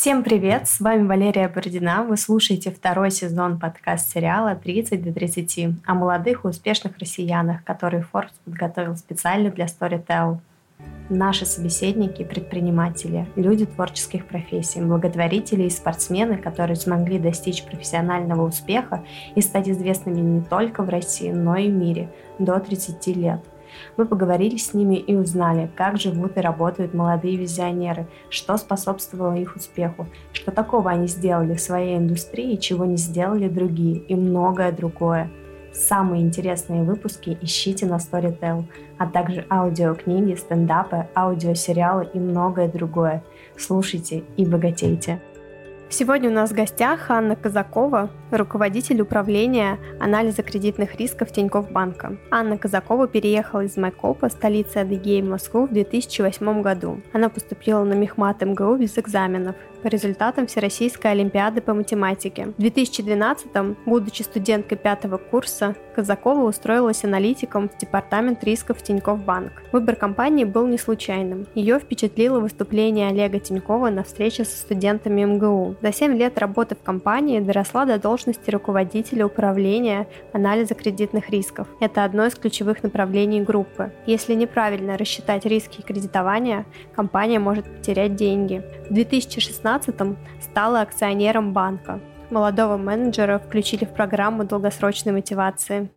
Всем привет! С вами Валерия Бородина. Вы слушаете второй сезон подкаст-сериала «30 до 30» о молодых и успешных россиянах, которые Forbes подготовил специально для Storytel. Наши собеседники – предприниматели, люди творческих профессий, благотворители и спортсмены, которые смогли достичь профессионального успеха и стать известными не только в России, но и в мире до 30 лет. Мы поговорили с ними и узнали, как живут и работают молодые визионеры, что способствовало их успеху, что такого они сделали в своей индустрии, чего не сделали другие и многое другое. Самые интересные выпуски ищите на Storytel, а также аудиокниги, стендапы, аудиосериалы и многое другое. Слушайте и богатейте. Сегодня у нас в гостях Анна Казакова, руководитель управления анализа кредитных рисков Тинькофф банка. Анна Казакова переехала из Майкопа, столицы Адыгеи, в Москву в 2008 году. Она поступила на Мехмат МГУ без экзаменов по результатам Всероссийской Олимпиады по математике. В 2012-м, будучи студенткой пятого курса, Казакова устроилась аналитиком в департамент рисков Тинькофф Банк. Выбор компании был не случайным. Ее впечатлило выступление Олега Тинькова на встрече со студентами МГУ. За 7 лет работы в компании доросла до должности руководителя управления анализа кредитных рисков. Это одно из ключевых направлений группы. Если неправильно рассчитать риски кредитования, компания может потерять деньги. В 2016 2016 стала акционером банка. Молодого менеджера включили в программу долгосрочной мотивации.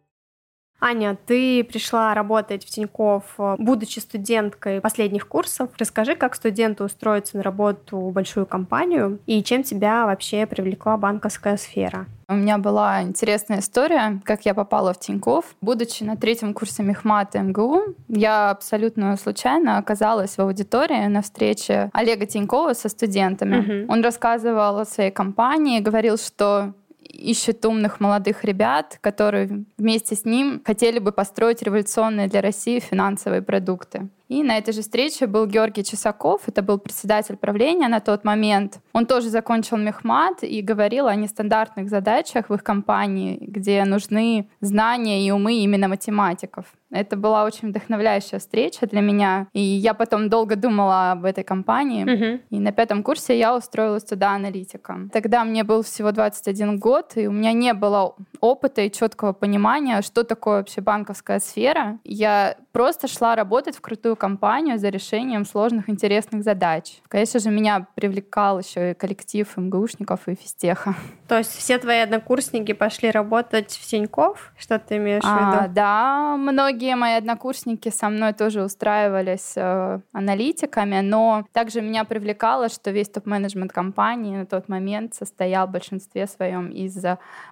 Аня, ты пришла работать в Тинькофф, э, будучи студенткой последних курсов. Расскажи, как студенту устроиться на работу в большую компанию и чем тебя вообще привлекла банковская сфера? У меня была интересная история, как я попала в Тинькофф. Будучи на третьем курсе мехмата МГУ, я абсолютно случайно оказалась в аудитории на встрече Олега Тинькова со студентами. Угу. Он рассказывал о своей компании, говорил, что ищет умных молодых ребят, которые вместе с ним хотели бы построить революционные для России финансовые продукты. И на этой же встрече был Георгий Чесаков, это был председатель правления на тот момент. Он тоже закончил мехмат и говорил о нестандартных задачах в их компании, где нужны знания и умы именно математиков. Это была очень вдохновляющая встреча для меня. И я потом долго думала об этой компании. Uh-huh. И на пятом курсе я устроилась туда аналитиком. Тогда мне был всего 21 год, и у меня не было опыта и четкого понимания, что такое вообще банковская сфера. Я просто шла работать в крутую компанию за решением сложных, интересных задач. Конечно же, меня привлекал еще и коллектив МГУшников и физтеха. То есть все твои однокурсники пошли работать в Тинькофф? Что ты имеешь а, в виду? Да, многие мои однокурсники со мной тоже устраивались э, аналитиками, но также меня привлекало, что весь топ-менеджмент компании на тот момент состоял в большинстве своем из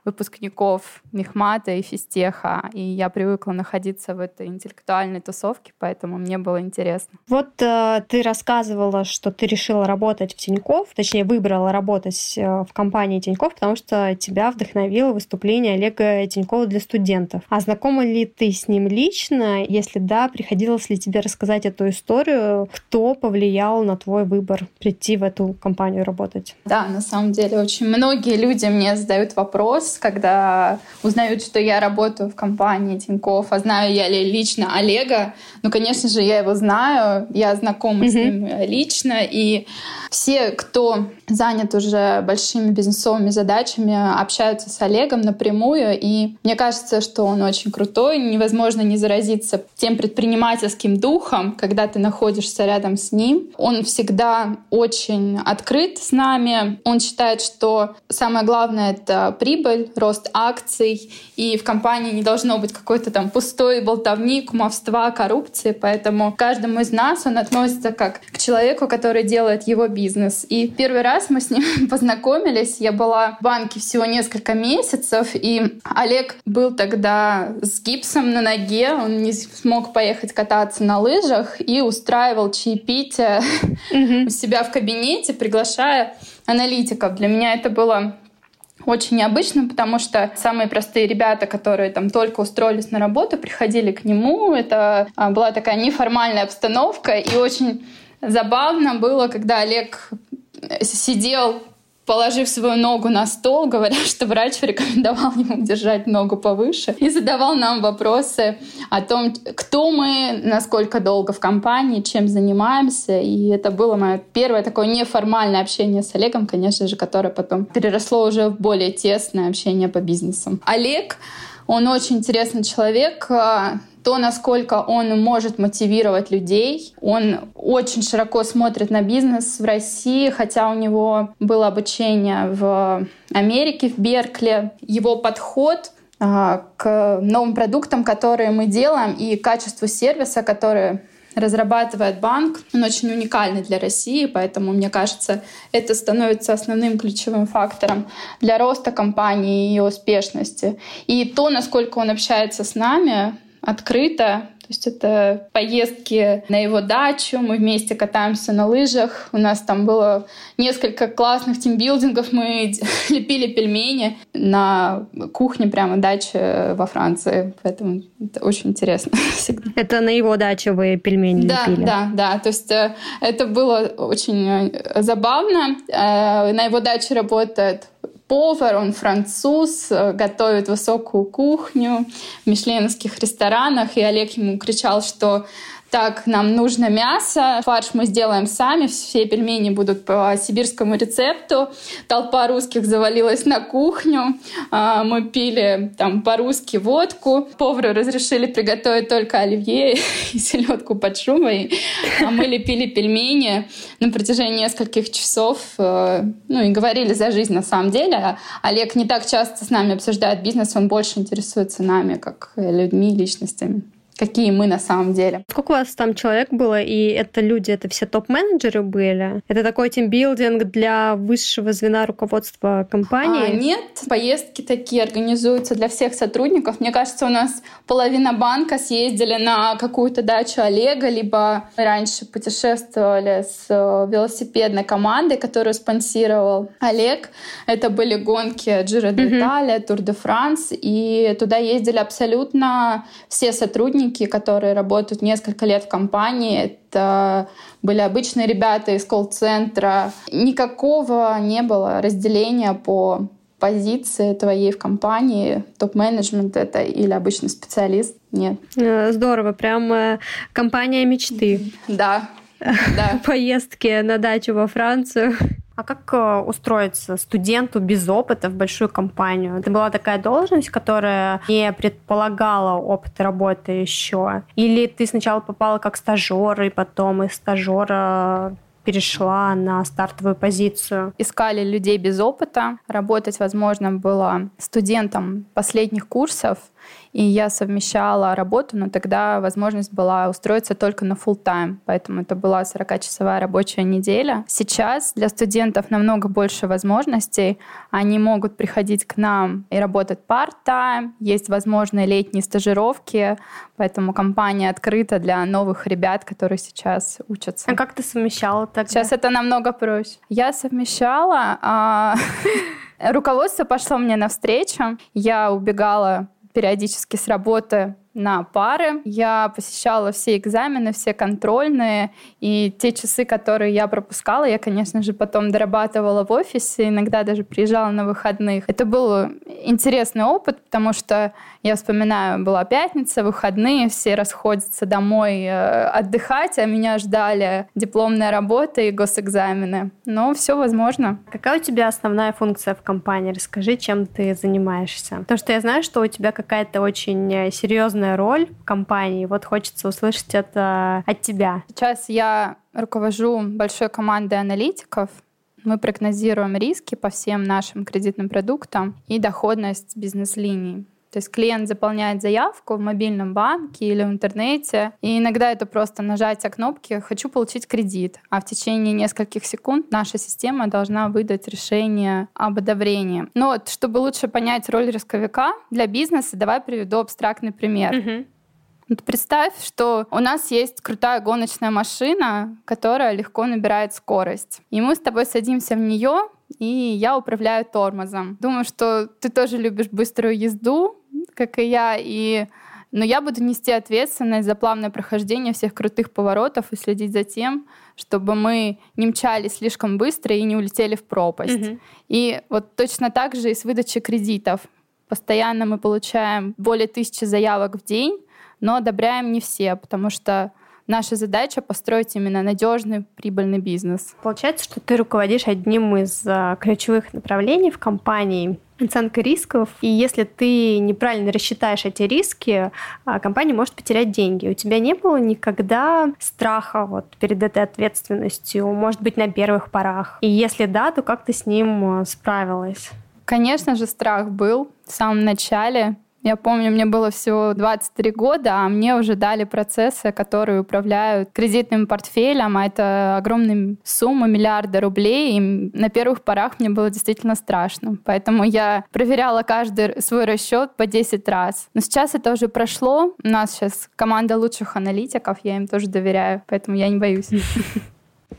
выпускников Мехмата и Физтеха, и я привыкла находиться в этой интеллектуальной тусовке, поэтому мне было интересно. Вот э, ты рассказывала, что ты решила работать в Тинькофф, точнее выбрала работать э, в компании Тинькофф, потому что тебя вдохновило выступление Олега Тинькова для студентов. А знакома ли ты с ним лично? Если да, приходилось ли тебе рассказать эту историю? Кто повлиял на твой выбор прийти в эту компанию работать? Да, на самом деле очень многие люди мне задают вопрос, когда узнают, что я работаю в компании Тинькофф, а знаю я ли лично Олега. Ну, конечно же, я его знаю, я знакома mm-hmm. с ним лично, и все, кто занят уже большими бизнесовыми задачами, общаются с Олегом напрямую, и мне кажется, что он очень крутой, невозможно не заразиться тем предпринимательским духом, когда ты находишься рядом с ним. Он всегда очень открыт с нами, он считает, что самое главное — это прибыль, рост акций, и в компании не должно быть какой-то там пустой болтовни, кумовства, коррупции, поэтому каждому из нас он относится как к человеку, который делает его бизнес. И первый раз мы с ним познакомились, я была в банке всего несколько месяцев, и Олег был тогда с гипсом на ноге, он не смог поехать кататься на лыжах и устраивал чаепитие у себя в кабинете, приглашая аналитиков. Для меня это было очень необычно, потому что самые простые ребята, которые там только устроились на работу, приходили к нему. Это а, была такая неформальная обстановка, и очень забавно было, когда Олег сидел положив свою ногу на стол, говоря, что врач рекомендовал ему держать ногу повыше, и задавал нам вопросы о том, кто мы, насколько долго в компании, чем занимаемся. И это было мое первое такое неформальное общение с Олегом, конечно же, которое потом переросло уже в более тесное общение по бизнесу. Олег он очень интересный человек, а, то, насколько он может мотивировать людей. Он очень широко смотрит на бизнес в России, хотя у него было обучение в Америке, в Беркли. Его подход а, к новым продуктам, которые мы делаем, и качеству сервиса, который разрабатывает банк. Он очень уникальный для России, поэтому, мне кажется, это становится основным ключевым фактором для роста компании и успешности. И то, насколько он общается с нами, открыто. То есть это поездки на его дачу, мы вместе катаемся на лыжах. У нас там было несколько классных тимбилдингов, мы лепили пельмени на кухне прямо дачи во Франции. Поэтому это очень интересно всегда. Это на его даче вы пельмени да, лепили? Да, да. То есть э, это было очень э, забавно. Э, на его даче работает повар, он француз, э, готовит высокую кухню в мишленовских ресторанах. И Олег ему кричал, что так, нам нужно мясо, фарш мы сделаем сами, все пельмени будут по сибирскому рецепту. Толпа русских завалилась на кухню, а, мы пили там по-русски водку. Повару разрешили приготовить только оливье и селедку под шубой, а мы лепили пельмени на протяжении нескольких часов, э, ну и говорили за жизнь на самом деле. Олег не так часто с нами обсуждает бизнес, он больше интересуется нами, как людьми, личностями какие мы на самом деле. Сколько у вас там человек было, и это люди, это все топ-менеджеры были? Это такой тимбилдинг для высшего звена руководства компании? А, нет, поездки такие организуются для всех сотрудников. Мне кажется, у нас половина банка съездили на какую-то дачу Олега, либо раньше путешествовали с э, велосипедной командой, которую спонсировал Олег. Это были гонки Джиро де Италия, Тур де Франс, и туда ездили абсолютно все сотрудники сотрудники, которые работают несколько лет в компании. Это были обычные ребята из колл-центра. Никакого не было разделения по позиции твоей в компании, топ-менеджмент это или обычный специалист. Нет. Э, здорово, прям э, компания мечты. Да, да. Поездки на дачу во Францию. А как э, устроиться студенту без опыта в большую компанию? Это была такая должность, которая не предполагала опыт работы еще? Или ты сначала попала как стажер, и потом из стажера перешла на стартовую позицию. Искали людей без опыта. Работать, возможно, было студентом последних курсов и я совмещала работу, но тогда возможность была устроиться только на full time, поэтому это была 40-часовая рабочая неделя. Сейчас для студентов намного больше возможностей. Они могут приходить к нам и работать part-time, есть возможные летние стажировки, поэтому компания открыта для новых ребят, которые сейчас учатся. А как ты совмещала тогда? Сейчас это намного проще. Я совмещала... А, руководство пошло мне навстречу. Я убегала периодически с работы на пары. Я посещала все экзамены, все контрольные, и те часы, которые я пропускала, я, конечно же, потом дорабатывала в офисе, иногда даже приезжала на выходных. Это был интересный опыт, потому что я вспоминаю, была пятница, выходные, все расходятся домой э, отдыхать, а меня ждали дипломная работа и госэкзамены. Но все возможно. Какая у тебя основная функция в компании? Расскажи, чем ты занимаешься. Потому что я знаю, что у тебя какая-то очень э, серьезная важная роль компании. Вот хочется услышать это от тебя. Сейчас я руковожу большой командой аналитиков. Мы прогнозируем риски по всем нашим кредитным продуктам и доходность бизнес-линий. То есть клиент заполняет заявку в мобильном банке или в интернете, и иногда это просто нажатие кнопки «хочу получить кредит», а в течение нескольких секунд наша система должна выдать решение об одобрении. Но вот, чтобы лучше понять роль рисковика для бизнеса, давай приведу абстрактный пример. Угу. Вот представь, что у нас есть крутая гоночная машина, которая легко набирает скорость. И мы с тобой садимся в нее, и я управляю тормозом. Думаю, что ты тоже любишь быструю езду, как и я, и Но я буду нести ответственность за плавное прохождение всех крутых поворотов и следить за тем, чтобы мы не мчались слишком быстро и не улетели в пропасть. Угу. И вот точно так же и с выдачей кредитов. Постоянно мы получаем более тысячи заявок в день, но одобряем не все, потому что наша задача построить именно надежный прибыльный бизнес. Получается, что ты руководишь одним из а, ключевых направлений в компании оценка рисков. И если ты неправильно рассчитаешь эти риски, а, компания может потерять деньги. У тебя не было никогда страха вот перед этой ответственностью, может быть, на первых порах? И если да, то как ты с ним а, справилась? Конечно же, страх был в самом начале. Я помню, мне было всего 23 года, а мне уже дали процессы, которые управляют кредитным портфелем, а это огромная сумма, миллиарды рублей, и на первых порах мне было действительно страшно. Поэтому я проверяла каждый свой расчет по 10 раз. Но сейчас это уже прошло. У нас сейчас команда лучших аналитиков, я им тоже доверяю, поэтому я не боюсь.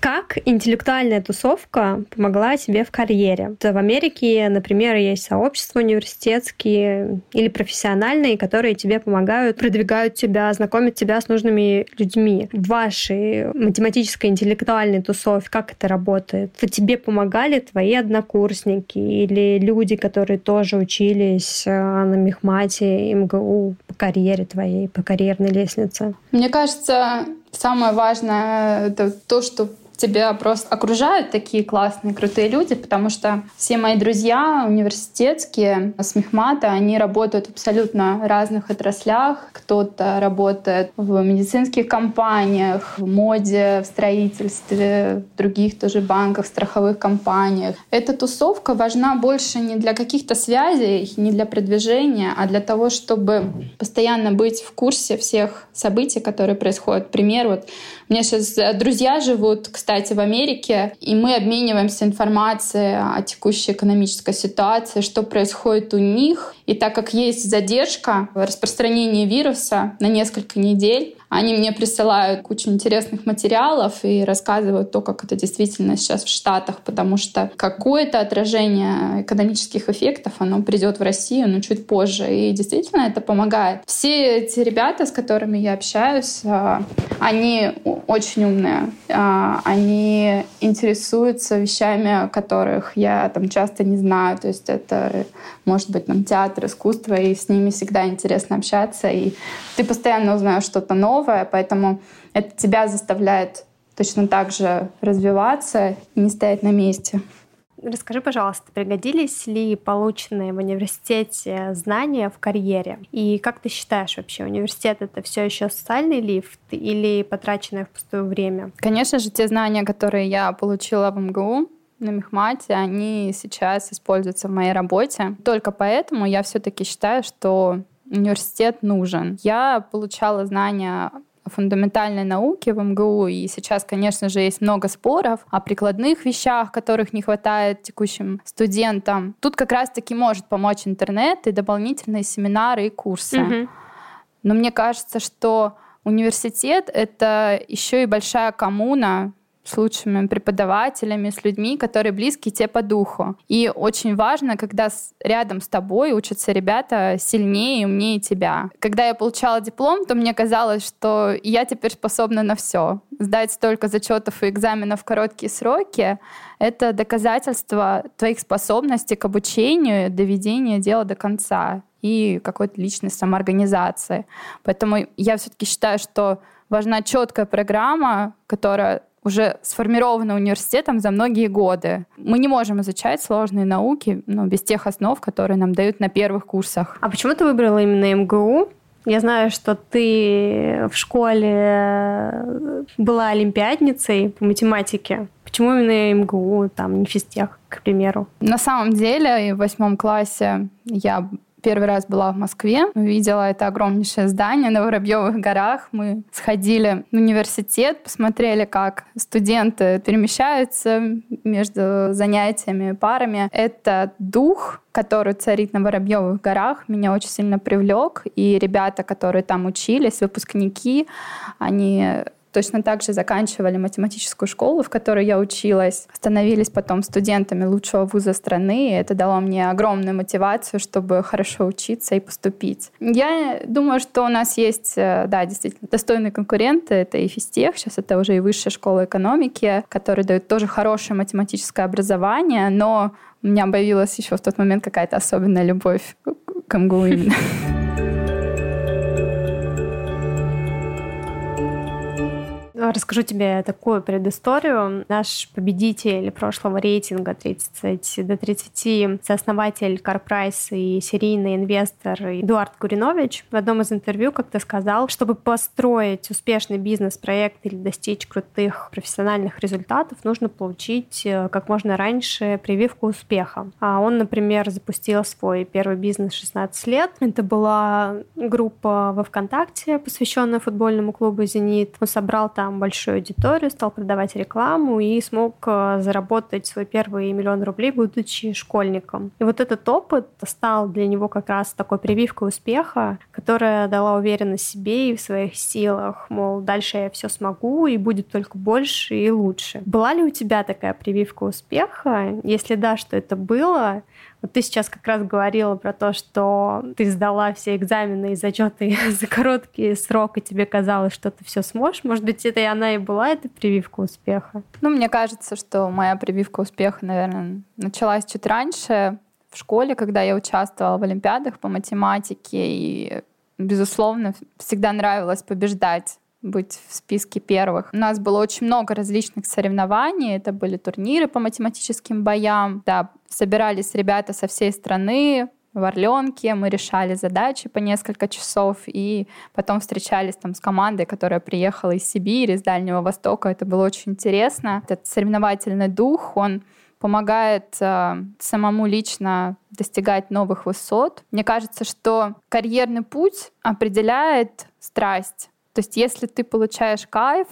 Как интеллектуальная тусовка помогла тебе в карьере? В Америке, например, есть сообщества университетские или профессиональные, которые тебе помогают, продвигают тебя, знакомят тебя с нужными людьми. В вашей математической интеллектуальной тусовке как это работает? Тебе помогали твои однокурсники или люди, которые тоже учились э, на Мехмате, МГУ по карьере твоей, по карьерной лестнице? Мне кажется, самое важное — это то, что тебя просто окружают такие классные, крутые люди, потому что все мои друзья университетские с Мехмата, они работают в абсолютно разных отраслях. Кто-то работает в медицинских компаниях, в моде, в строительстве, в других тоже банках, страховых компаниях. Эта тусовка важна больше не для каких-то связей, не для продвижения, а для того, чтобы постоянно быть в курсе всех событий, которые происходят. Пример, вот у меня сейчас друзья живут, кстати, кстати, в Америке, и мы обмениваемся информацией о текущей экономической ситуации, что происходит у них. И так как есть задержка в распространении вируса на несколько недель, они мне присылают кучу интересных материалов и рассказывают то, как это действительно сейчас в Штатах, потому что какое-то отражение экономических эффектов, оно придет в Россию, но чуть позже. И действительно это помогает. Все эти ребята, с которыми я общаюсь, а, они очень умные. А, они интересуются вещами, которых я там часто не знаю. То есть это может быть там театр, искусство, и с ними всегда интересно общаться. И ты постоянно узнаешь что-то новое, новое, поэтому это тебя заставляет точно так же развиваться и не стоять на месте. Расскажи, пожалуйста, пригодились ли полученные в университете знания в карьере? И как ты считаешь вообще, университет это все еще социальный лифт или потраченное впустую время? Конечно же, те знания, которые я получила в МГУ, на Мехмате, они сейчас используются в моей работе. Только поэтому я все-таки считаю, что университет нужен. Я получала знания фундаментальной науки в МГУ, и сейчас, конечно же, есть много споров о прикладных вещах, которых не хватает текущим студентам. Тут как раз-таки может помочь интернет и дополнительные семинары и курсы. Mm-hmm. Но мне кажется, что университет — это еще и большая коммуна с преподавателями, с людьми, которые близки тебе по духу. И очень важно, когда рядом с тобой учатся ребята сильнее и умнее тебя. Когда я получала диплом, то мне казалось, что я теперь способна на все. Сдать столько зачетов и экзаменов в короткие сроки — это доказательство твоих способностей к обучению, доведению дела до конца и какой-то личной самоорганизации. Поэтому я все-таки считаю, что важна четкая программа, которая уже сформировано университетом за многие годы. Мы не можем изучать сложные науки ну, без тех основ, которые нам дают на первых курсах. А почему ты выбрала именно МГУ? Я знаю, что ты в школе была олимпиадницей по математике. Почему именно МГУ, там, не физтех, к примеру? На самом деле, в восьмом классе я Первый раз была в Москве, увидела это огромнейшее здание на Воробьевых горах. Мы сходили в университет, посмотрели, как студенты перемещаются между занятиями, парами. Это дух, который царит на Воробьевых горах, меня очень сильно привлек. И ребята, которые там учились, выпускники, они точно так же заканчивали математическую школу, в которой я училась, становились потом студентами лучшего вуза страны, и это дало мне огромную мотивацию, чтобы хорошо учиться и поступить. Я думаю, что у нас есть, э, да, действительно, достойные конкуренты, это и физтех, сейчас это уже и высшая школа экономики, которые дают тоже хорошее математическое образование, но у меня появилась еще в тот момент какая-то особенная любовь к МГУ именно. Расскажу тебе такую предысторию. Наш победитель прошлого рейтинга 30 до 30, сооснователь Карпрайс и серийный инвестор Эдуард Куринович в одном из интервью как-то сказал, чтобы построить успешный бизнес-проект или достичь крутых профессиональных результатов, нужно получить э, как можно раньше прививку успеха. А он, например, запустил свой первый бизнес 16 лет. Это была группа во ВКонтакте, посвященная футбольному клубу «Зенит». Он собрал там большую аудиторию, стал продавать рекламу и смог э, заработать свой первый миллион рублей, будучи школьником. И вот этот опыт стал для него как раз такой прививкой успеха, которая дала уверенность себе и в своих силах. Мол, дальше я все смогу и будет только больше и лучше. Была ли у тебя такая прививка успеха? Если да, что это было? Вот ты сейчас как раз говорила про то, что ты сдала все экзамены и зачеты за короткий срок, и тебе казалось, что ты все сможешь. Может быть, это и она и была, эта прививка успеха? Ну, мне кажется, что моя прививка успеха, наверное, началась чуть раньше, в школе, когда я участвовала в олимпиадах по математике, и, безусловно, всегда нравилось побеждать быть в списке первых. У нас было очень много различных соревнований. Это были турниры по математическим боям. Да, собирались ребята со всей страны, в Орленке, мы решали задачи по несколько часов, и потом встречались там с командой, которая приехала из Сибири, из Дальнего Востока. Это было очень интересно. Этот соревновательный дух, он помогает э, самому лично достигать новых высот. Мне кажется, что карьерный путь определяет страсть. То есть если ты получаешь кайф,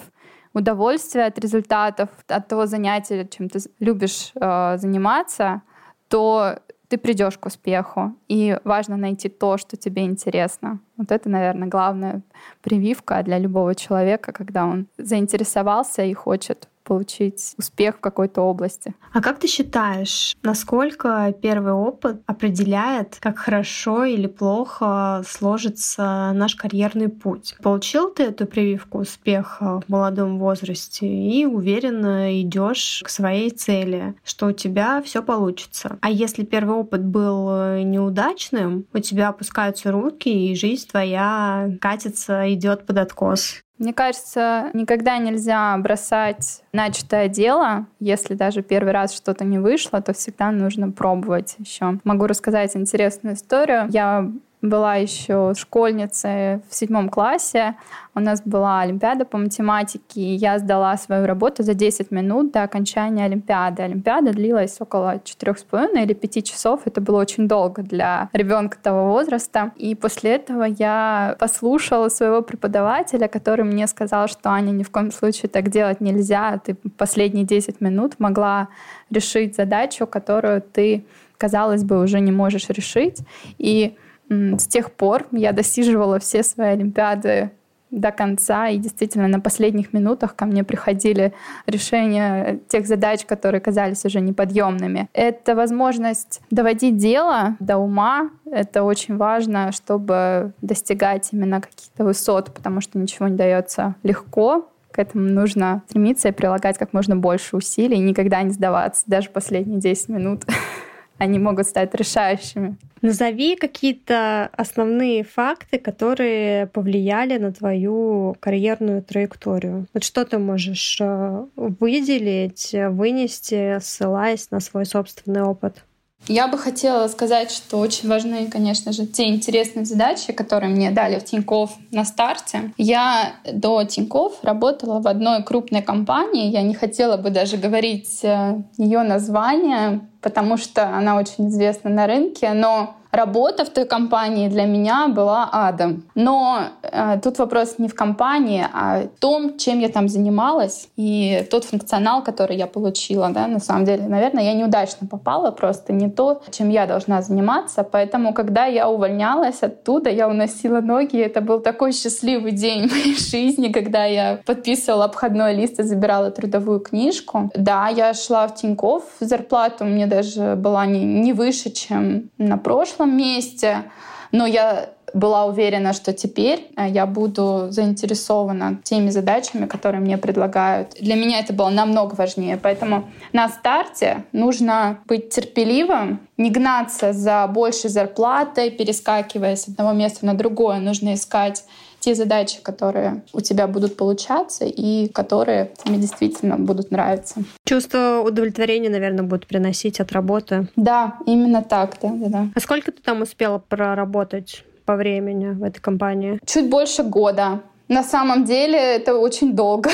удовольствие от результатов, от того занятия, чем ты любишь э, заниматься, то ты придешь к успеху. И важно найти то, что тебе интересно. Вот это, наверное, главная прививка для любого человека, когда он заинтересовался и хочет получить успех в какой-то области. А как ты считаешь, насколько первый опыт определяет, как хорошо или плохо сложится наш карьерный путь? Получил ты эту прививку успеха в молодом возрасте и уверенно идешь к своей цели, что у тебя все получится. А если первый опыт был неудачным, у тебя опускаются руки, и жизнь твоя катится, идет под откос. Мне кажется, никогда нельзя бросать начатое дело. Если даже первый раз что-то не вышло, то всегда нужно пробовать еще. Могу рассказать интересную историю. Я была еще школьницей в седьмом классе. У нас была Олимпиада по математике, и я сдала свою работу за 10 минут до окончания Олимпиады. Олимпиада длилась около 4,5 или 5 часов. Это было очень долго для ребенка того возраста. И после этого я послушала своего преподавателя, который мне сказал, что Аня, ни в коем случае так делать нельзя. Ты последние 10 минут могла решить задачу, которую ты, казалось бы, уже не можешь решить. И с тех пор я досиживала все свои олимпиады до конца, и действительно на последних минутах ко мне приходили решения тех задач, которые казались уже неподъемными. Это возможность доводить дело до ума. Это очень важно, чтобы достигать именно каких-то высот, потому что ничего не дается легко. К этому нужно стремиться и прилагать как можно больше усилий, никогда не сдаваться, даже последние 10 минут. они могут стать решающими. Назови какие-то основные факты, которые повлияли на твою карьерную траекторию. Вот что ты можешь э, выделить, вынести, ссылаясь на свой собственный опыт? Я бы хотела сказать, что очень важны, конечно же, те интересные задачи, которые мне дали в Тинькофф на старте. Я до Тинькофф работала в одной крупной компании. Я не хотела бы даже говорить э, ее название, потому что она очень известна на рынке, но работа в той компании для меня была адом. Но э, тут вопрос не в компании, а в том, чем я там занималась и тот функционал, который я получила. Да, на самом деле, наверное, я неудачно попала, просто не то, чем я должна заниматься. Поэтому, когда я увольнялась оттуда, я уносила ноги. Это был такой счастливый день в моей жизни, когда я подписывала обходной лист и забирала трудовую книжку. Да, я шла в Тинькофф, зарплата у меня даже была не, не выше, чем на прошлом прошлом месте, но я была уверена, что теперь э, я буду заинтересована теми задачами, которые мне предлагают. Для меня это было намного важнее. Поэтому на старте нужно быть терпеливым, не гнаться за большей зарплатой, перескакивая с одного места на другое. Нужно искать те задачи, которые у тебя будут получаться и которые тебе действительно будут нравиться. Чувство удовлетворения, наверное, будет приносить от работы. Да, именно так, да, да, да. А сколько ты там успела проработать? по времени в этой компании? Чуть больше года. На самом деле это очень долго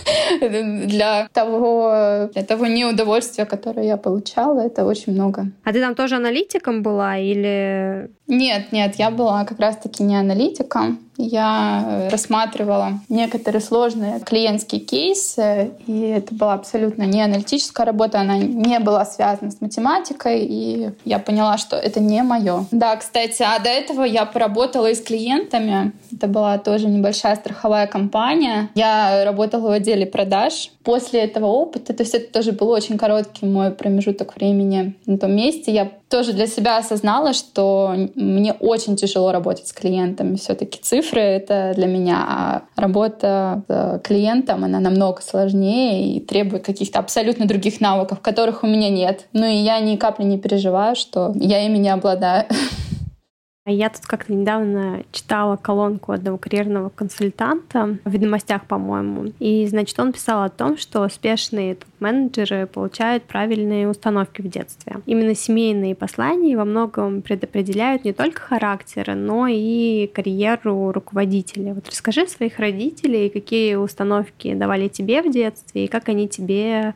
для того, для того неудовольствия, которое я получала, это очень много. А ты там тоже аналитиком была или... Нет, нет, я была как раз-таки не аналитиком я рассматривала некоторые сложные клиентские кейсы, и это была абсолютно не аналитическая работа, она не была связана с математикой, и я поняла, что это не мое. Да, кстати, а до этого я поработала и с клиентами. Это была тоже небольшая страховая компания. Я работала в отделе продаж. После этого опыта, то есть это тоже был очень короткий мой промежуток времени на том месте, я тоже для себя осознала, что мне очень тяжело работать с клиентами. Все-таки цифры — это для меня, а работа с клиентом, она намного сложнее и требует каких-то абсолютно других навыков, которых у меня нет. Ну и я ни капли не переживаю, что я ими не обладаю. Я тут как-то недавно читала колонку одного карьерного консультанта в ведомостях, по-моему. И, значит, он писал о том, что успешные топ-менеджеры получают правильные установки в детстве. Именно семейные послания во многом предопределяют не только характер, но и карьеру руководителя. Вот расскажи своих родителей, какие установки давали тебе в детстве и как они тебе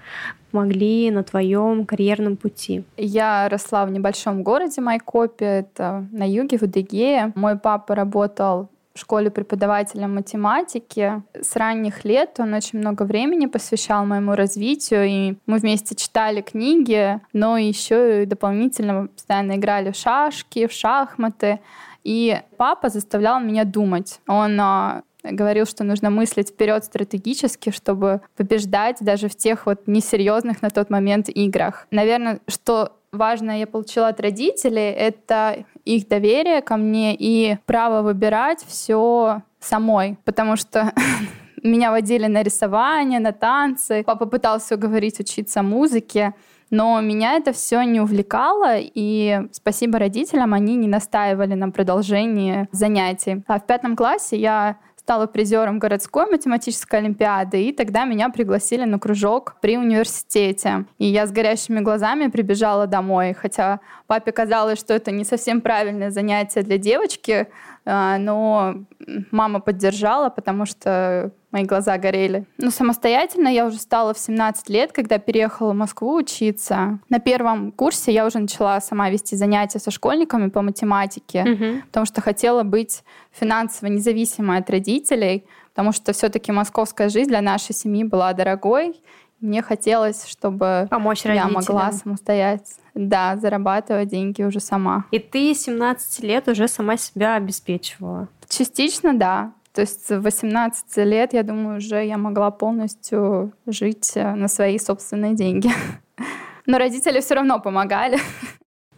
помогли на твоем карьерном пути? Я росла в небольшом городе Майкопе, это на юге, в Адыгее. Мой папа работал в школе преподавателем математики. С ранних лет он очень много времени посвящал моему развитию, и мы вместе читали книги, но еще и дополнительно постоянно играли в шашки, в шахматы. И папа заставлял меня думать. Он а, говорил, что нужно мыслить вперед стратегически, чтобы побеждать даже в тех вот несерьезных на тот момент играх. Наверное, что важное я получила от родителей, это их доверие ко мне и право выбирать все самой, потому что меня водили на рисование, на танцы. Папа пытался уговорить учиться музыке, но меня это все не увлекало, и спасибо родителям, они не настаивали на продолжении занятий. А в пятом классе я стала призером городской математической олимпиады, и тогда меня пригласили на кружок при университете. И я с горящими глазами прибежала домой, хотя папе казалось, что это не совсем правильное занятие для девочки, но мама поддержала, потому что мои глаза горели. Но самостоятельно я уже стала в 17 лет, когда переехала в Москву учиться. На первом курсе я уже начала сама вести занятия со школьниками по математике, угу. потому что хотела быть финансово независимой от родителей, потому что все-таки московская жизнь для нашей семьи была дорогой. Мне хотелось, чтобы Помочь я могла самостоятельно да, зарабатывать деньги уже сама. И ты 17 лет уже сама себя обеспечивала? Частично, да. То есть в 18 лет, я думаю, уже я могла полностью жить э, на свои собственные деньги. Но родители все равно помогали.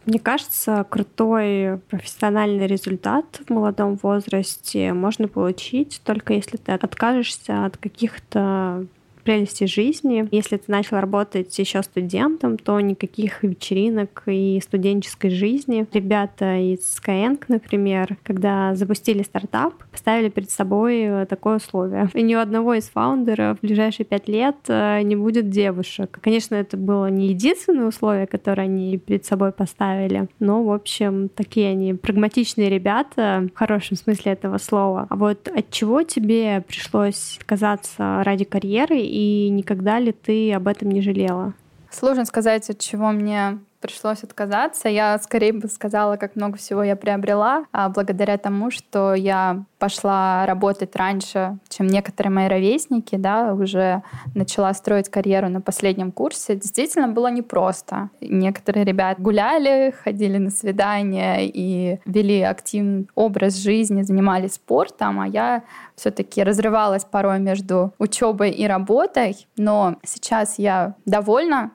Мне кажется, крутой профессиональный результат в молодом возрасте можно получить только если ты откажешься от каких-то прелести жизни. Если ты начал работать еще студентом, то никаких вечеринок и студенческой жизни. Ребята из Skyeng, например, когда запустили стартап, поставили перед собой такое условие. И ни у одного из фаундеров в ближайшие пять лет э, не будет девушек. Конечно, это было не единственное условие, которое они перед собой поставили, но, в общем, такие они прагматичные ребята, в хорошем смысле этого слова. А вот от чего тебе пришлось отказаться ради карьеры никогда ли ты об этом не жалела? Сложно сказать, от чего мне пришлось отказаться. Я скорее бы сказала, как много всего я приобрела, а благодаря тому, что я пошла работать раньше, чем некоторые мои ровесники, да, уже начала строить карьеру на последнем курсе. Действительно было непросто. Некоторые ребят гуляли, ходили на свидания и вели активный образ жизни, занимались спортом, а я все-таки разрывалась порой между учебой и работой, но сейчас я довольна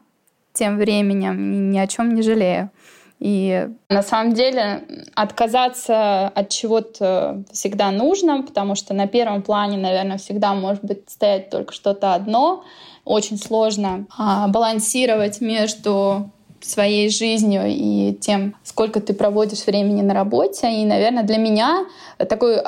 тем временем ни о чем не жалею. И на самом деле отказаться от чего-то всегда нужно, потому что на первом плане, наверное, всегда может быть стоять только что-то одно. Очень сложно а, балансировать между своей жизнью и тем, сколько ты проводишь времени на работе. И, наверное, для меня такой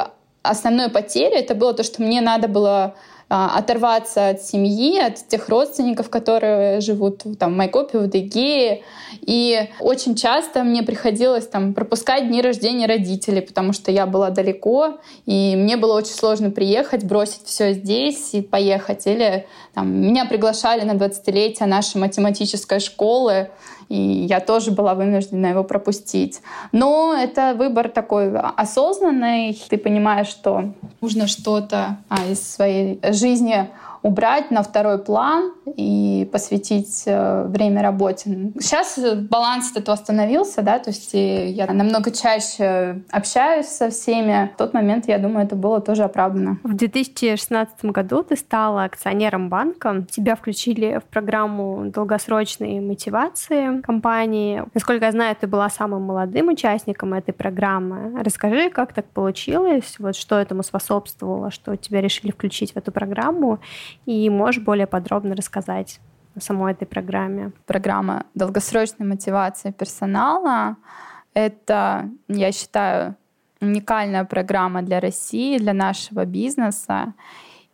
основной потерей это было то, что мне надо было а, оторваться от семьи, от тех родственников, которые живут там, в Майкопе, в Дегее. И очень часто мне приходилось там, пропускать дни рождения родителей, потому что я была далеко, и мне было очень сложно приехать, бросить все здесь и поехать. Или там, меня приглашали на 20-летие нашей математической школы, и я тоже была вынуждена его пропустить. Но это выбор такой осознанный. Ты понимаешь, что нужно что-то а, из своей жизни убрать на второй план и посвятить э, время работе. Сейчас баланс этот восстановился, да, то есть я намного чаще общаюсь со всеми. В тот момент, я думаю, это было тоже оправдано. В 2016 году ты стала акционером банка. Тебя включили в программу долгосрочной мотивации компании. Насколько я знаю, ты была самым молодым участником этой программы. Расскажи, как так получилось, вот что этому способствовало, что тебя решили включить в эту программу, и можешь более подробно рассказать о самой этой программе? Программа долгосрочной мотивации персонала — это, я считаю, уникальная программа для России, для нашего бизнеса.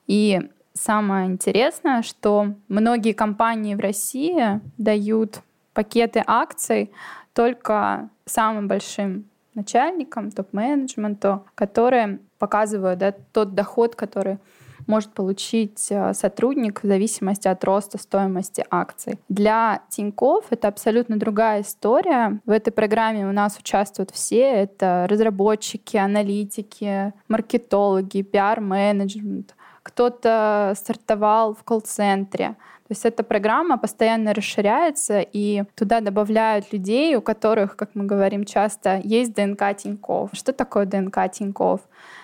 И самое интересное, что многие компании в России дают пакеты акций только самым большим начальникам, топ-менеджменту, которые показывают да, тот доход, который может получить э, сотрудник в зависимости от роста стоимости акций. Для Тиньков это абсолютно другая история. В этой программе у нас участвуют все. Это разработчики, аналитики, маркетологи, пиар-менеджмент. Кто-то стартовал в колл-центре. То есть эта программа постоянно расширяется, и туда добавляют людей, у которых, как мы говорим часто, есть ДНК Тиньков. Что такое ДНК Тиньков?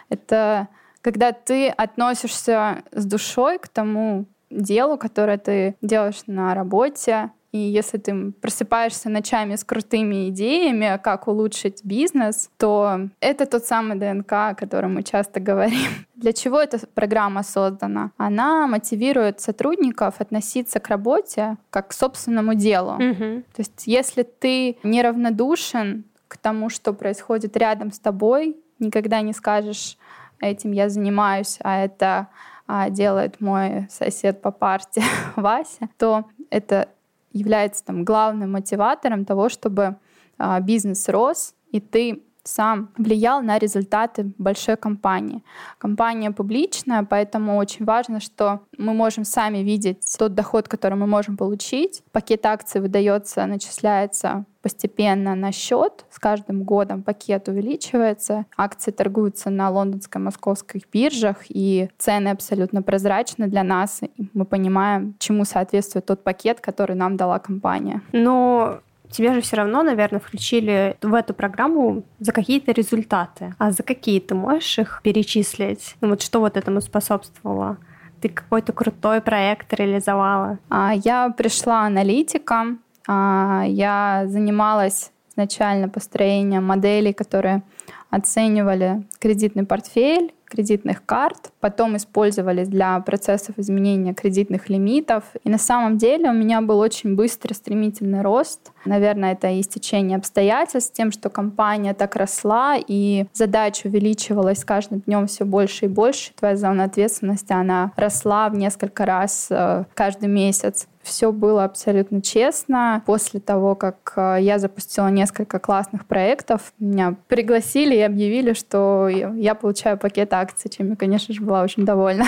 Это когда ты относишься с душой к тому делу, которое ты делаешь на работе, и если ты просыпаешься ночами с крутыми идеями, как улучшить бизнес, то это тот самый ДНК, о котором мы часто говорим. Для чего эта программа создана? Она мотивирует сотрудников относиться к работе как к собственному делу. Mm-hmm. То есть если ты неравнодушен к тому, что происходит рядом с тобой, никогда не скажешь этим я занимаюсь, а это а, делает мой сосед по парте Вася, то это является там главным мотиватором того, чтобы а, бизнес рос, и ты сам влиял на результаты большой компании. Компания публичная, поэтому очень важно, что мы можем сами видеть тот доход, который мы можем получить. Пакет акций выдается, начисляется постепенно на счет. С каждым годом пакет увеличивается. Акции торгуются на лондонской, московских биржах, и цены абсолютно прозрачны для нас. И мы понимаем, чему соответствует тот пакет, который нам дала компания. Но Тебя же все равно, наверное, включили в эту программу за какие-то результаты. А за какие ты можешь их перечислить? Ну вот что вот этому способствовало? Ты какой-то крутой проект реализовала? А, я пришла аналитиком. А, я занималась изначально построением моделей, которые оценивали кредитный портфель, кредитных карт, потом использовались для процессов изменения кредитных лимитов. И на самом деле у меня был очень быстрый, стремительный рост. Наверное, это и стечение обстоятельств, тем, что компания так росла, и задача увеличивалась с каждым днем все больше и больше. Твоя зона ответственности, она росла в несколько раз э, каждый месяц все было абсолютно честно. После того, как э, я запустила несколько классных проектов, меня пригласили и объявили, что я получаю пакет акций, чем я, конечно же, была очень довольна.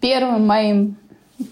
Первым моим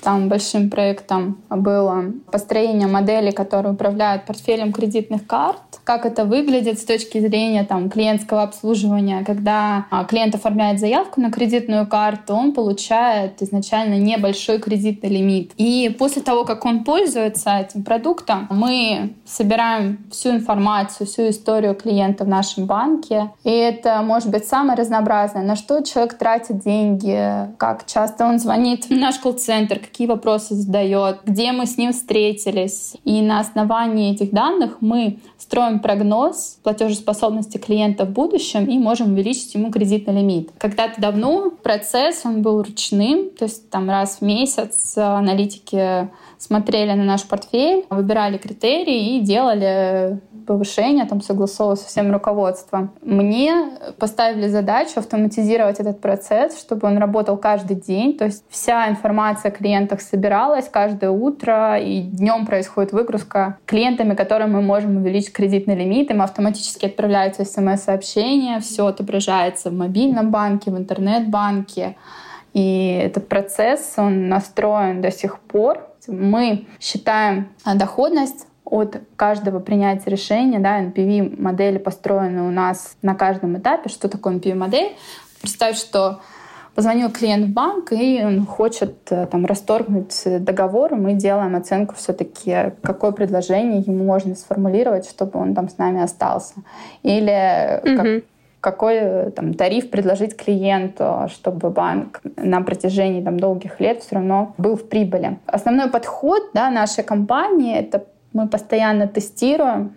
Там большим проектом было построение модели, которые управляют портфелем кредитных карт. Как это выглядит с точки зрения там, клиентского обслуживания. Когда а, клиент оформляет заявку на кредитную карту, он получает изначально небольшой кредитный лимит. И после того, как он пользуется этим продуктом, мы собираем всю информацию, всю историю клиента в нашем банке. И это может быть самое разнообразное. На что человек тратит деньги, как часто он звонит в наш колл-центр, какие вопросы задает, где мы с ним встретились. И на основании этих данных мы строим прогноз платежеспособности клиента в будущем и можем увеличить ему кредитный лимит. Когда-то давно процесс, он был ручным, то есть там раз в месяц аналитики смотрели на наш портфель, выбирали критерии и делали повышение, там согласовывая со всем руководством. Мне поставили задачу автоматизировать этот процесс, чтобы он работал каждый день. То есть вся информация о клиентах собиралась каждое утро, и днем происходит выгрузка клиентами, которым мы можем увеличить кредитный лимит. Им автоматически отправляются смс-сообщения, все отображается в мобильном банке, в интернет-банке. И этот процесс, он настроен до сих пор. Мы считаем доходность от каждого принятия решения, да, NPV-модели построены у нас на каждом этапе. Что такое NPV-модель? Представь, что позвонил клиент в банк, и он хочет э, там, расторгнуть договор, мы делаем оценку все-таки, какое предложение ему можно сформулировать, чтобы он там с нами остался. Или как, какой там, тариф предложить клиенту, чтобы банк на протяжении там, долгих лет все равно был в прибыли. Основной подход да, нашей компании — это мы постоянно тестируем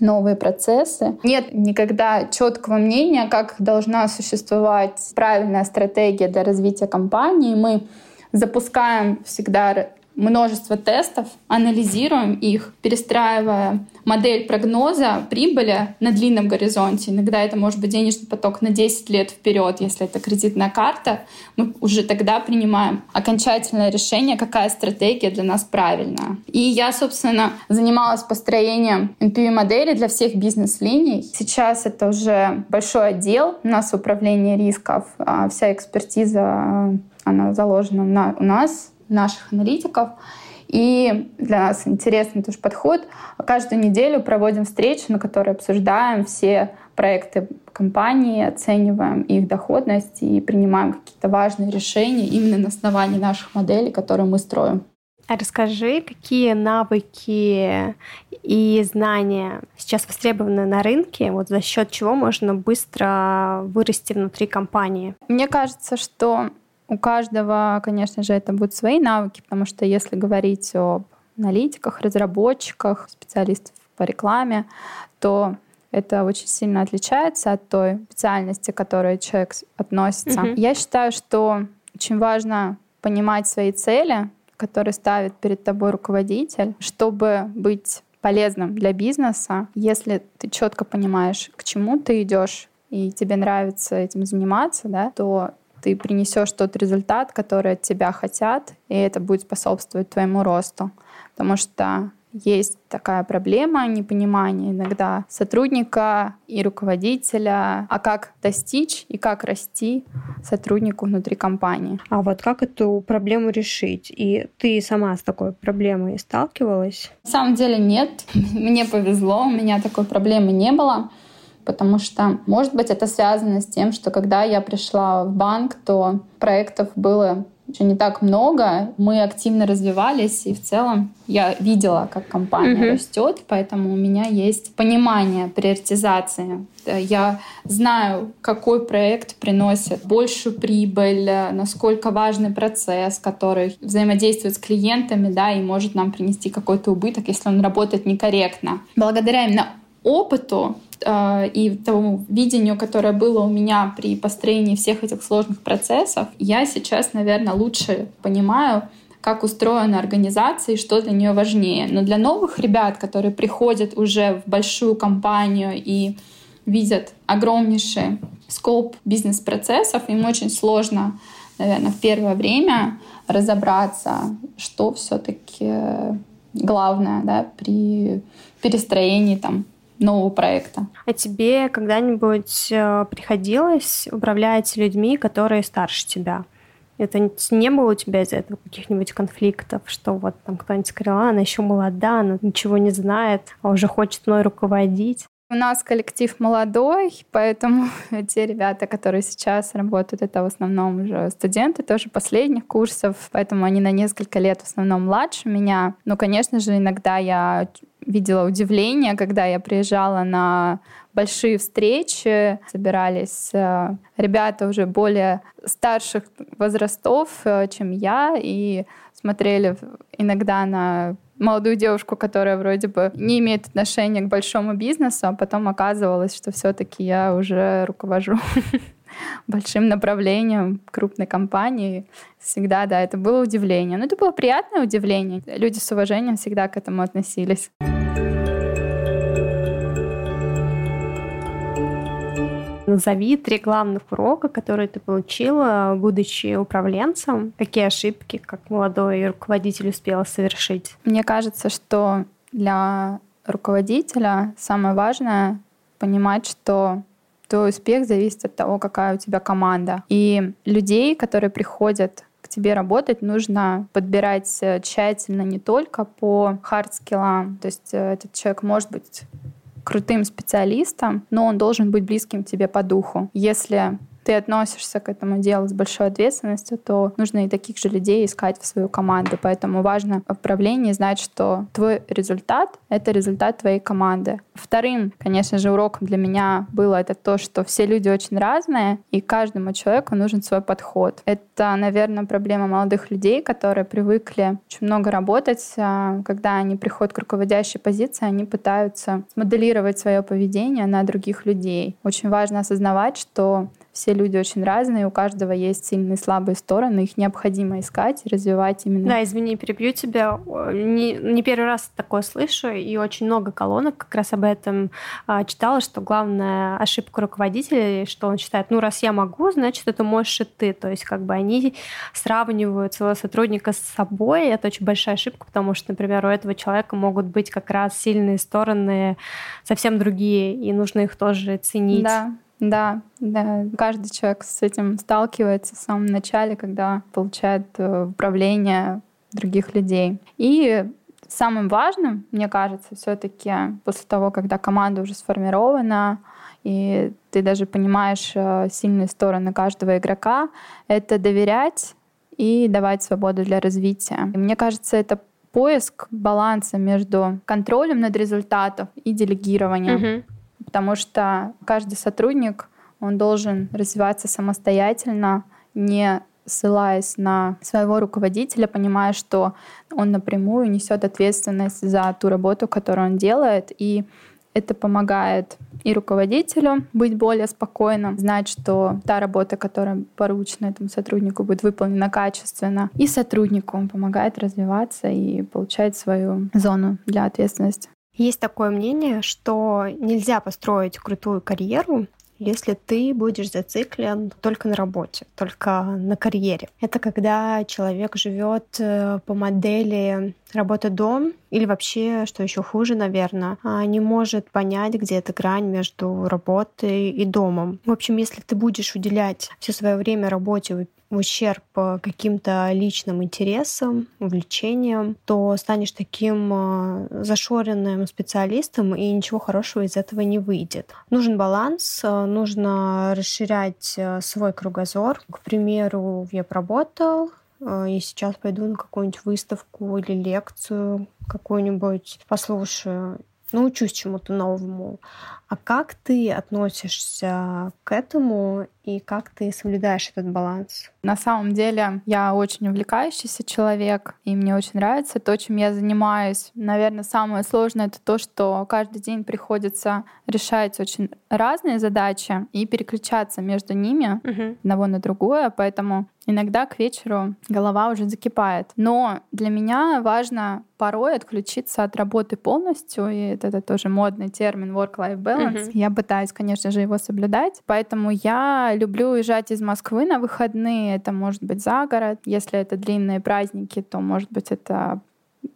новые процессы. Нет никогда четкого мнения, как должна существовать правильная стратегия для развития компании. Мы запускаем всегда множество тестов, анализируем их, перестраивая модель прогноза прибыли на длинном горизонте. Иногда это может быть денежный поток на 10 лет вперед, если это кредитная карта. Мы уже тогда принимаем окончательное решение, какая стратегия для нас правильная. И я, собственно, занималась построением NPV-модели для всех бизнес-линий. Сейчас это уже большой отдел у нас управления рисков. А вся экспертиза она заложена у нас наших аналитиков. И для нас интересный тоже подход. Каждую неделю проводим встречи, на которые обсуждаем все проекты компании, оцениваем их доходность и принимаем какие-то важные решения именно на основании наших моделей, которые мы строим. А расскажи, какие навыки и знания сейчас востребованы на рынке, вот за счет чего можно быстро вырасти внутри компании? Мне кажется, что у каждого, конечно же, это будут свои навыки, потому что если говорить об аналитиках, разработчиках, специалистов по рекламе, то это очень сильно отличается от той специальности, к которой человек относится. Mm-hmm. Я считаю, что очень важно понимать свои цели, которые ставит перед тобой руководитель, чтобы быть полезным для бизнеса. Если ты четко понимаешь, к чему ты идешь, и тебе нравится этим заниматься, да, то ты принесешь тот результат, который от тебя хотят, и это будет способствовать твоему росту. Потому что есть такая проблема непонимания иногда сотрудника и руководителя, а как достичь и как расти сотруднику внутри компании. А вот как эту проблему решить? И ты сама с такой проблемой сталкивалась? На самом деле нет. Мне повезло, у меня такой проблемы не было потому что, может быть, это связано с тем, что когда я пришла в банк, то проектов было еще не так много. Мы активно развивались, и в целом я видела, как компания mm-hmm. растет, поэтому у меня есть понимание приоритизации. Я знаю, какой проект приносит большую прибыль, насколько важный процесс, который взаимодействует с клиентами, да, и может нам принести какой-то убыток, если он работает некорректно. Благодаря именно опыту э, и тому видению, которое было у меня при построении всех этих сложных процессов, я сейчас, наверное, лучше понимаю, как устроена организация и что для нее важнее. Но для новых ребят, которые приходят уже в большую компанию и видят огромнейший скоп бизнес-процессов, им очень сложно, наверное, в первое время разобраться, что все-таки главное да, при перестроении там, нового проекта. А тебе когда-нибудь э, приходилось управлять людьми, которые старше тебя? Это не было у тебя из-за этого каких-нибудь конфликтов, что вот там кто-нибудь сказал, «А, она еще молода, она ничего не знает, а уже хочет мной руководить. У нас коллектив молодой, поэтому те ребята, которые сейчас работают, это в основном уже студенты тоже последних курсов, поэтому они на несколько лет в основном младше меня. Но, конечно же, иногда я видела удивление, когда я приезжала на большие встречи, собирались э, ребята уже более старших возрастов, э, чем я, и смотрели иногда на молодую девушку, которая вроде бы не имеет отношения к большому бизнесу, а потом оказывалось, что все-таки я уже руковожу большим направлением крупной компании. Всегда, да, это было удивление. Но это было приятное удивление. Люди с уважением всегда к этому относились. Назови три главных урока, которые ты получила, будучи управленцем. Какие ошибки, как молодой руководитель, успела совершить? Мне кажется, что для руководителя самое важное понимать, что твой успех зависит от того, какая у тебя команда. И людей, которые приходят к тебе работать, нужно подбирать э, тщательно не только по hard skill ам. То есть э, этот человек может быть крутым специалистом, но он должен быть близким тебе по духу. Если ты относишься к этому делу с большой ответственностью, то нужно и таких же людей искать в свою команду. Поэтому важно в управлении знать, что твой результат — это результат твоей команды. Вторым, конечно же, уроком для меня было это то, что все люди очень разные, и каждому человеку нужен свой подход. Это, наверное, проблема молодых людей, которые привыкли очень много работать. А, когда они приходят к руководящей позиции, они пытаются смоделировать свое поведение на других людей. Очень важно осознавать, что все люди очень разные, у каждого есть сильные и слабые стороны, их необходимо искать и развивать именно. Да, извини, перебью тебя. Не, не первый раз такое слышу, и очень много колонок как раз об этом а, читала, что главная ошибка руководителя, что он считает, ну, раз я могу, значит, это можешь и ты. То есть как бы они сравнивают своего сотрудника с собой, это очень большая ошибка, потому что, например, у этого человека могут быть как раз сильные стороны совсем другие, и нужно их тоже ценить. Да, да, да, каждый человек с этим сталкивается в самом начале, когда получает э, управление других людей. И самым важным, мне кажется, все-таки после того, когда команда уже сформирована, и ты даже понимаешь э, сильные стороны каждого игрока, это доверять и давать свободу для развития. И мне кажется, это поиск баланса между контролем над результатом и делегированием. Uh-huh потому что каждый сотрудник, он должен развиваться самостоятельно, не ссылаясь на своего руководителя, понимая, что он напрямую несет ответственность за ту работу, которую он делает, и это помогает и руководителю быть более спокойным, знать, что та работа, которая поручена этому сотруднику, будет выполнена качественно. И сотруднику он помогает развиваться и получать свою зону для ответственности. Есть такое мнение, что нельзя построить крутую карьеру, если ты будешь зациклен только на работе, только на карьере. Это когда человек живет э, по модели работа-дом или вообще, что еще хуже, наверное, а, не может понять, где эта грань между работой и домом. В общем, если ты будешь уделять все свое время работе в ущерб каким-то личным интересам, увлечениям, то станешь таким а, зашоренным специалистом, и ничего хорошего из этого не выйдет. Нужен баланс, а, нужно расширять свой кругозор. К примеру, я поработал, и сейчас пойду на какую-нибудь выставку или лекцию какую-нибудь послушаю, научусь чему-то новому. А как ты относишься к этому и как ты соблюдаешь этот баланс? На самом деле я очень увлекающийся человек, и мне очень нравится то, чем я занимаюсь. Наверное, самое сложное — это то, что каждый день приходится решать очень разные задачи и переключаться между ними угу. одного на другое, поэтому иногда к вечеру голова уже закипает. Но для меня важно порой отключиться от работы полностью, и это, это тоже модный термин work-life balance, баланс. Угу. Я пытаюсь, конечно же, его соблюдать. Поэтому я люблю уезжать из Москвы на выходные. Это может быть за город. Если это длинные праздники, то, может быть, это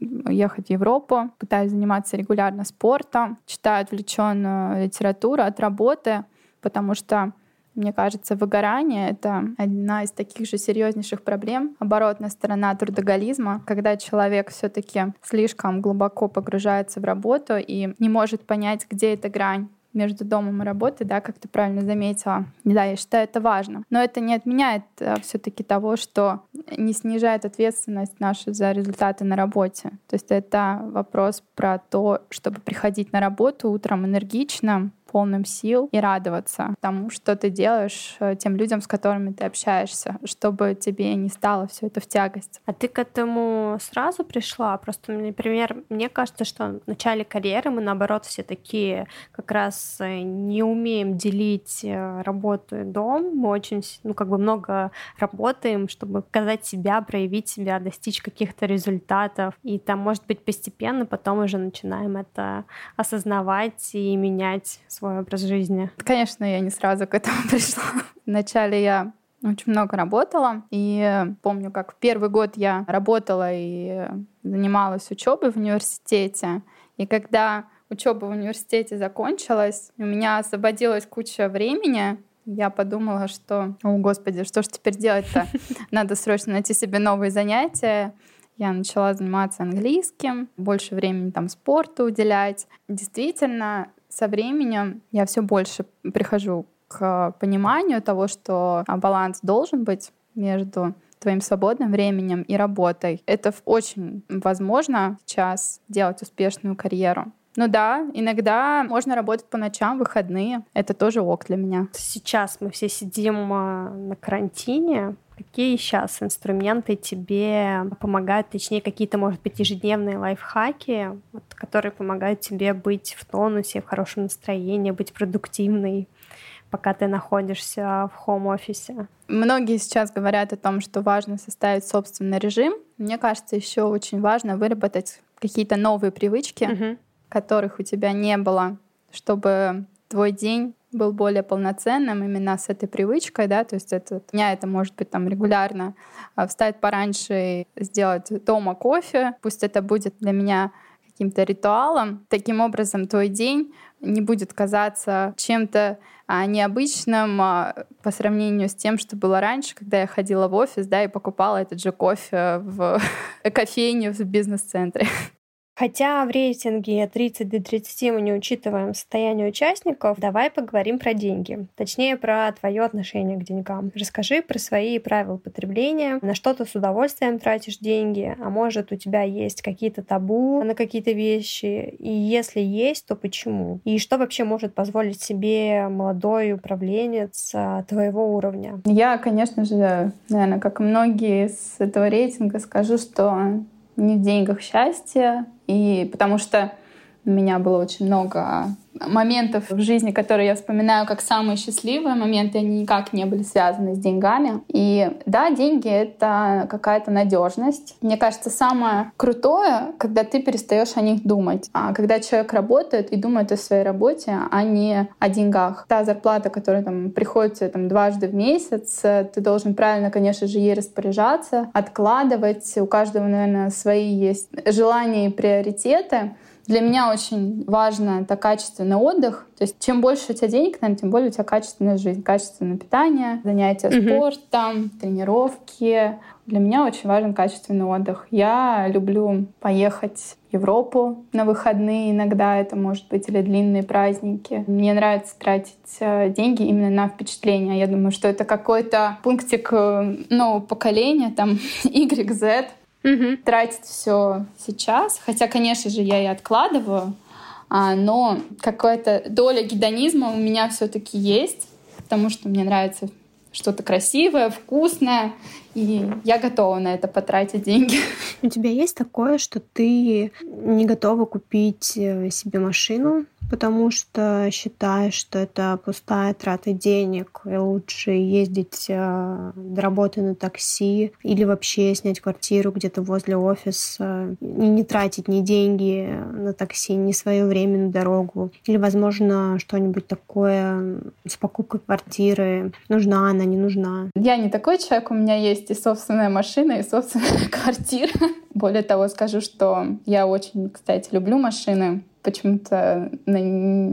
ехать в Европу, пытаюсь заниматься регулярно спортом, читаю отвлеченную литературу от работы, потому что Мне кажется, выгорание — это одна из таких же серьезнейших проблем. Оборотная сторона трудоголизма, когда человек все таки слишком глубоко погружается в работу и не может понять, где эта грань между домом и работой, да, как ты правильно заметила. Да, я считаю это важно. Но это не отменяет э, все-таки того, что не снижает ответственность нашу за результаты на работе. То есть это вопрос про то, чтобы приходить на работу утром энергично, полным сил и радоваться тому, что ты делаешь, э, тем людям, с которыми ты общаешься, чтобы тебе не стало все это в тягость. А ты к этому сразу пришла? Просто, например, мне кажется, что в начале карьеры мы, наоборот, все такие как раз э, не умеем делить э, работу и дом. Мы очень, ну, как бы много работаем, чтобы показать себя, проявить себя, достичь каких-то результатов. И там, может быть, постепенно потом уже начинаем это осознавать и менять свой образ жизни? Конечно, я не сразу к этому пришла. Вначале я очень много работала. И помню, как в первый год я работала и занималась учебой в университете. И когда учеба в университете закончилась, у меня освободилась куча времени, я подумала, что, о господи, что же теперь делать-то? Надо срочно найти себе новые занятия. Я начала заниматься английским, больше времени там спорту уделять. Действительно, со временем я все больше прихожу к пониманию того, что а, баланс должен быть между твоим свободным временем и работой. Это очень возможно сейчас делать успешную карьеру. Ну да, иногда можно работать по ночам, выходные. Это тоже ок для меня. Сейчас мы все сидим а, на карантине. Какие сейчас инструменты тебе помогают, точнее, какие-то, может быть, ежедневные лайфхаки, вот, которые помогают тебе быть в тонусе, в хорошем настроении, быть продуктивной? пока ты находишься в хоум-офисе? Многие сейчас говорят о том, что важно составить собственный режим. Мне кажется, еще очень важно выработать какие-то новые привычки, угу. которых у тебя не было, чтобы твой день был более полноценным именно с этой привычкой, да, то есть это, у меня это может быть там регулярно а, встать пораньше и сделать дома кофе, пусть это будет для меня каким-то ритуалом. Таким образом, твой день не будет казаться чем-то а, необычным а, по сравнению с тем, что было раньше, когда я ходила в офис, да, и покупала этот же кофе в кофейне в бизнес-центре. Хотя в рейтинге 30 до 30 мы не учитываем состояние участников, давай поговорим про деньги. Точнее, про твое отношение к деньгам. Расскажи про свои правила потребления, на что ты с удовольствием тратишь деньги, а может у тебя есть какие-то табу на какие-то вещи, и если есть, то почему? И что вообще может позволить себе молодой управленец а, твоего уровня? Я, конечно же, наверное, как многие из этого рейтинга, скажу, что не в деньгах счастье, и потому что у меня было очень много моментов в жизни, которые я вспоминаю как самые счастливые моменты, они никак не были связаны с деньгами. И да, деньги — это какая-то надежность. Мне кажется, самое крутое, когда ты перестаешь о них думать. А когда человек работает и думает о своей работе, а не о деньгах. Та зарплата, которая там приходит тебе там дважды в месяц, ты должен правильно, конечно же, ей распоряжаться, откладывать. У каждого, наверное, свои есть желания и приоритеты. Для меня очень важно это качественный отдых. То есть чем больше у тебя денег, наверное, тем более у тебя качественная жизнь, качественное питание, занятия mm-hmm. спортом, тренировки. Для меня очень важен качественный отдых. Я люблю поехать в Европу на выходные иногда, это может быть, или длинные праздники. Мне нравится тратить э, деньги именно на впечатления. Я думаю, что это какой-то пунктик э, нового поколения, там, YZ, угу. тратить все сейчас. Хотя, конечно же, я и откладываю, а, но какая-то доля гедонизма у меня все-таки есть, потому что мне нравится что-то красивое, вкусное, и я готова на это потратить деньги. У тебя есть такое, что ты не готова купить э, себе машину, потому что считаешь, что это пустая трата денег, и лучше ездить э, до работы на такси или вообще снять квартиру где-то возле офиса и не тратить ни деньги на такси, ни свое время на дорогу. Или, возможно, что-нибудь такое с покупкой квартиры. Нужна она, не нужна. Я не такой человек, у меня есть и собственная машина, и собственная квартира. Более того, скажу, что я очень, кстати, люблю машины почему-то на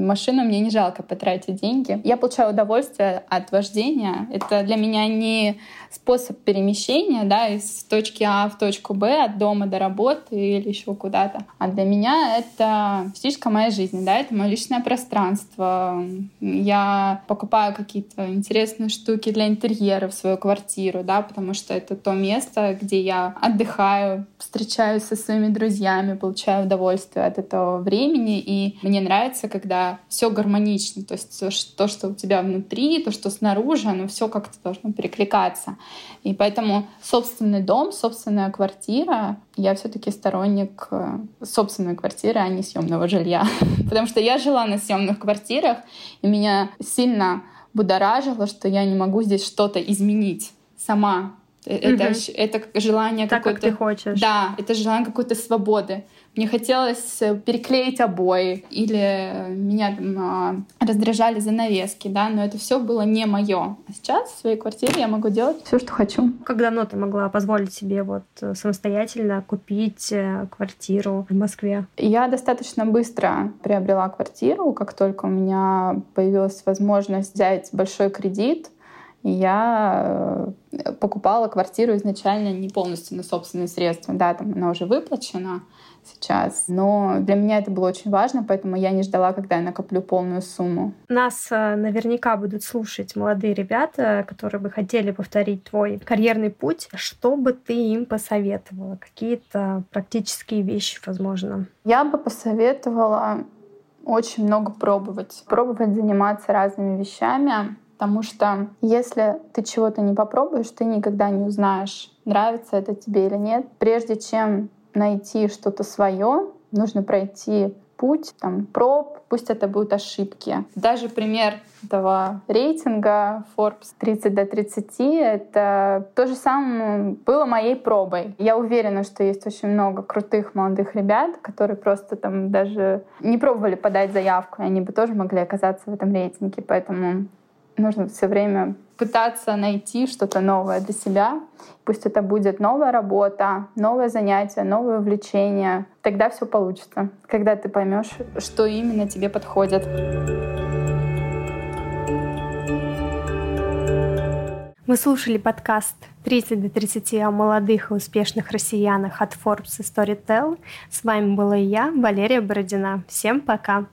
машину мне не жалко потратить деньги. Я получаю удовольствие от вождения. Это для меня не способ перемещения да, из точки А в точку Б, от дома до работы или еще куда-то. А для меня это физическая моя жизнь, да, это мое личное пространство. Я покупаю какие-то интересные штуки для интерьера в свою квартиру, да, потому что это то место, где я отдыхаю, встречаюсь со своими друзьями, получаю удовольствие от этого времени, и мне нравится, когда все гармонично, то есть то, что у тебя внутри, то, что снаружи, оно все как-то должно перекликаться. И поэтому собственный дом, собственная квартира, я все-таки сторонник э, собственной квартиры, а не съемного жилья. Потому что я жила на съемных квартирах, и меня сильно будоражило, что я не могу здесь что-то изменить сама. Это, угу. это желание так, какой-то... как ты хочешь. Да, это желание какой-то свободы. Мне хотелось э, переклеить обои, или меня там а, раздражали занавески, да, но это все было не мое. А сейчас в своей квартире я могу делать все, что хочу. Как давно ты могла позволить себе вот э, самостоятельно купить э, квартиру в Москве? Я достаточно быстро приобрела квартиру, как только у меня появилась возможность взять большой кредит, я покупала квартиру изначально не полностью на собственные средства. Да, там она уже выплачена, сейчас. Но для меня это было очень важно, поэтому я не ждала, когда я накоплю полную сумму. Нас э, наверняка будут слушать молодые ребята, которые бы хотели повторить твой карьерный путь. Что бы ты им посоветовала? Какие-то практические вещи, возможно? Я бы посоветовала очень много пробовать. Пробовать заниматься разными вещами, потому что если ты чего-то не попробуешь, ты никогда не узнаешь, нравится это тебе или нет. Прежде чем найти что-то свое, нужно пройти путь там, проб, пусть это будут ошибки. Даже пример этого рейтинга Forbes 30 до 30 — это то же самое было моей пробой. Я уверена, что есть очень много крутых молодых ребят, которые просто там даже не пробовали подать заявку, и они бы тоже могли оказаться в этом рейтинге. Поэтому нужно все время пытаться найти что-то новое для себя. Пусть это будет новая работа, новое занятие, новое увлечение. Тогда все получится, когда ты поймешь, что именно тебе подходит. Вы слушали подкаст 30 до 30 о молодых и успешных россиянах от Forbes и Storytel. С вами была я, Валерия Бородина. Всем пока!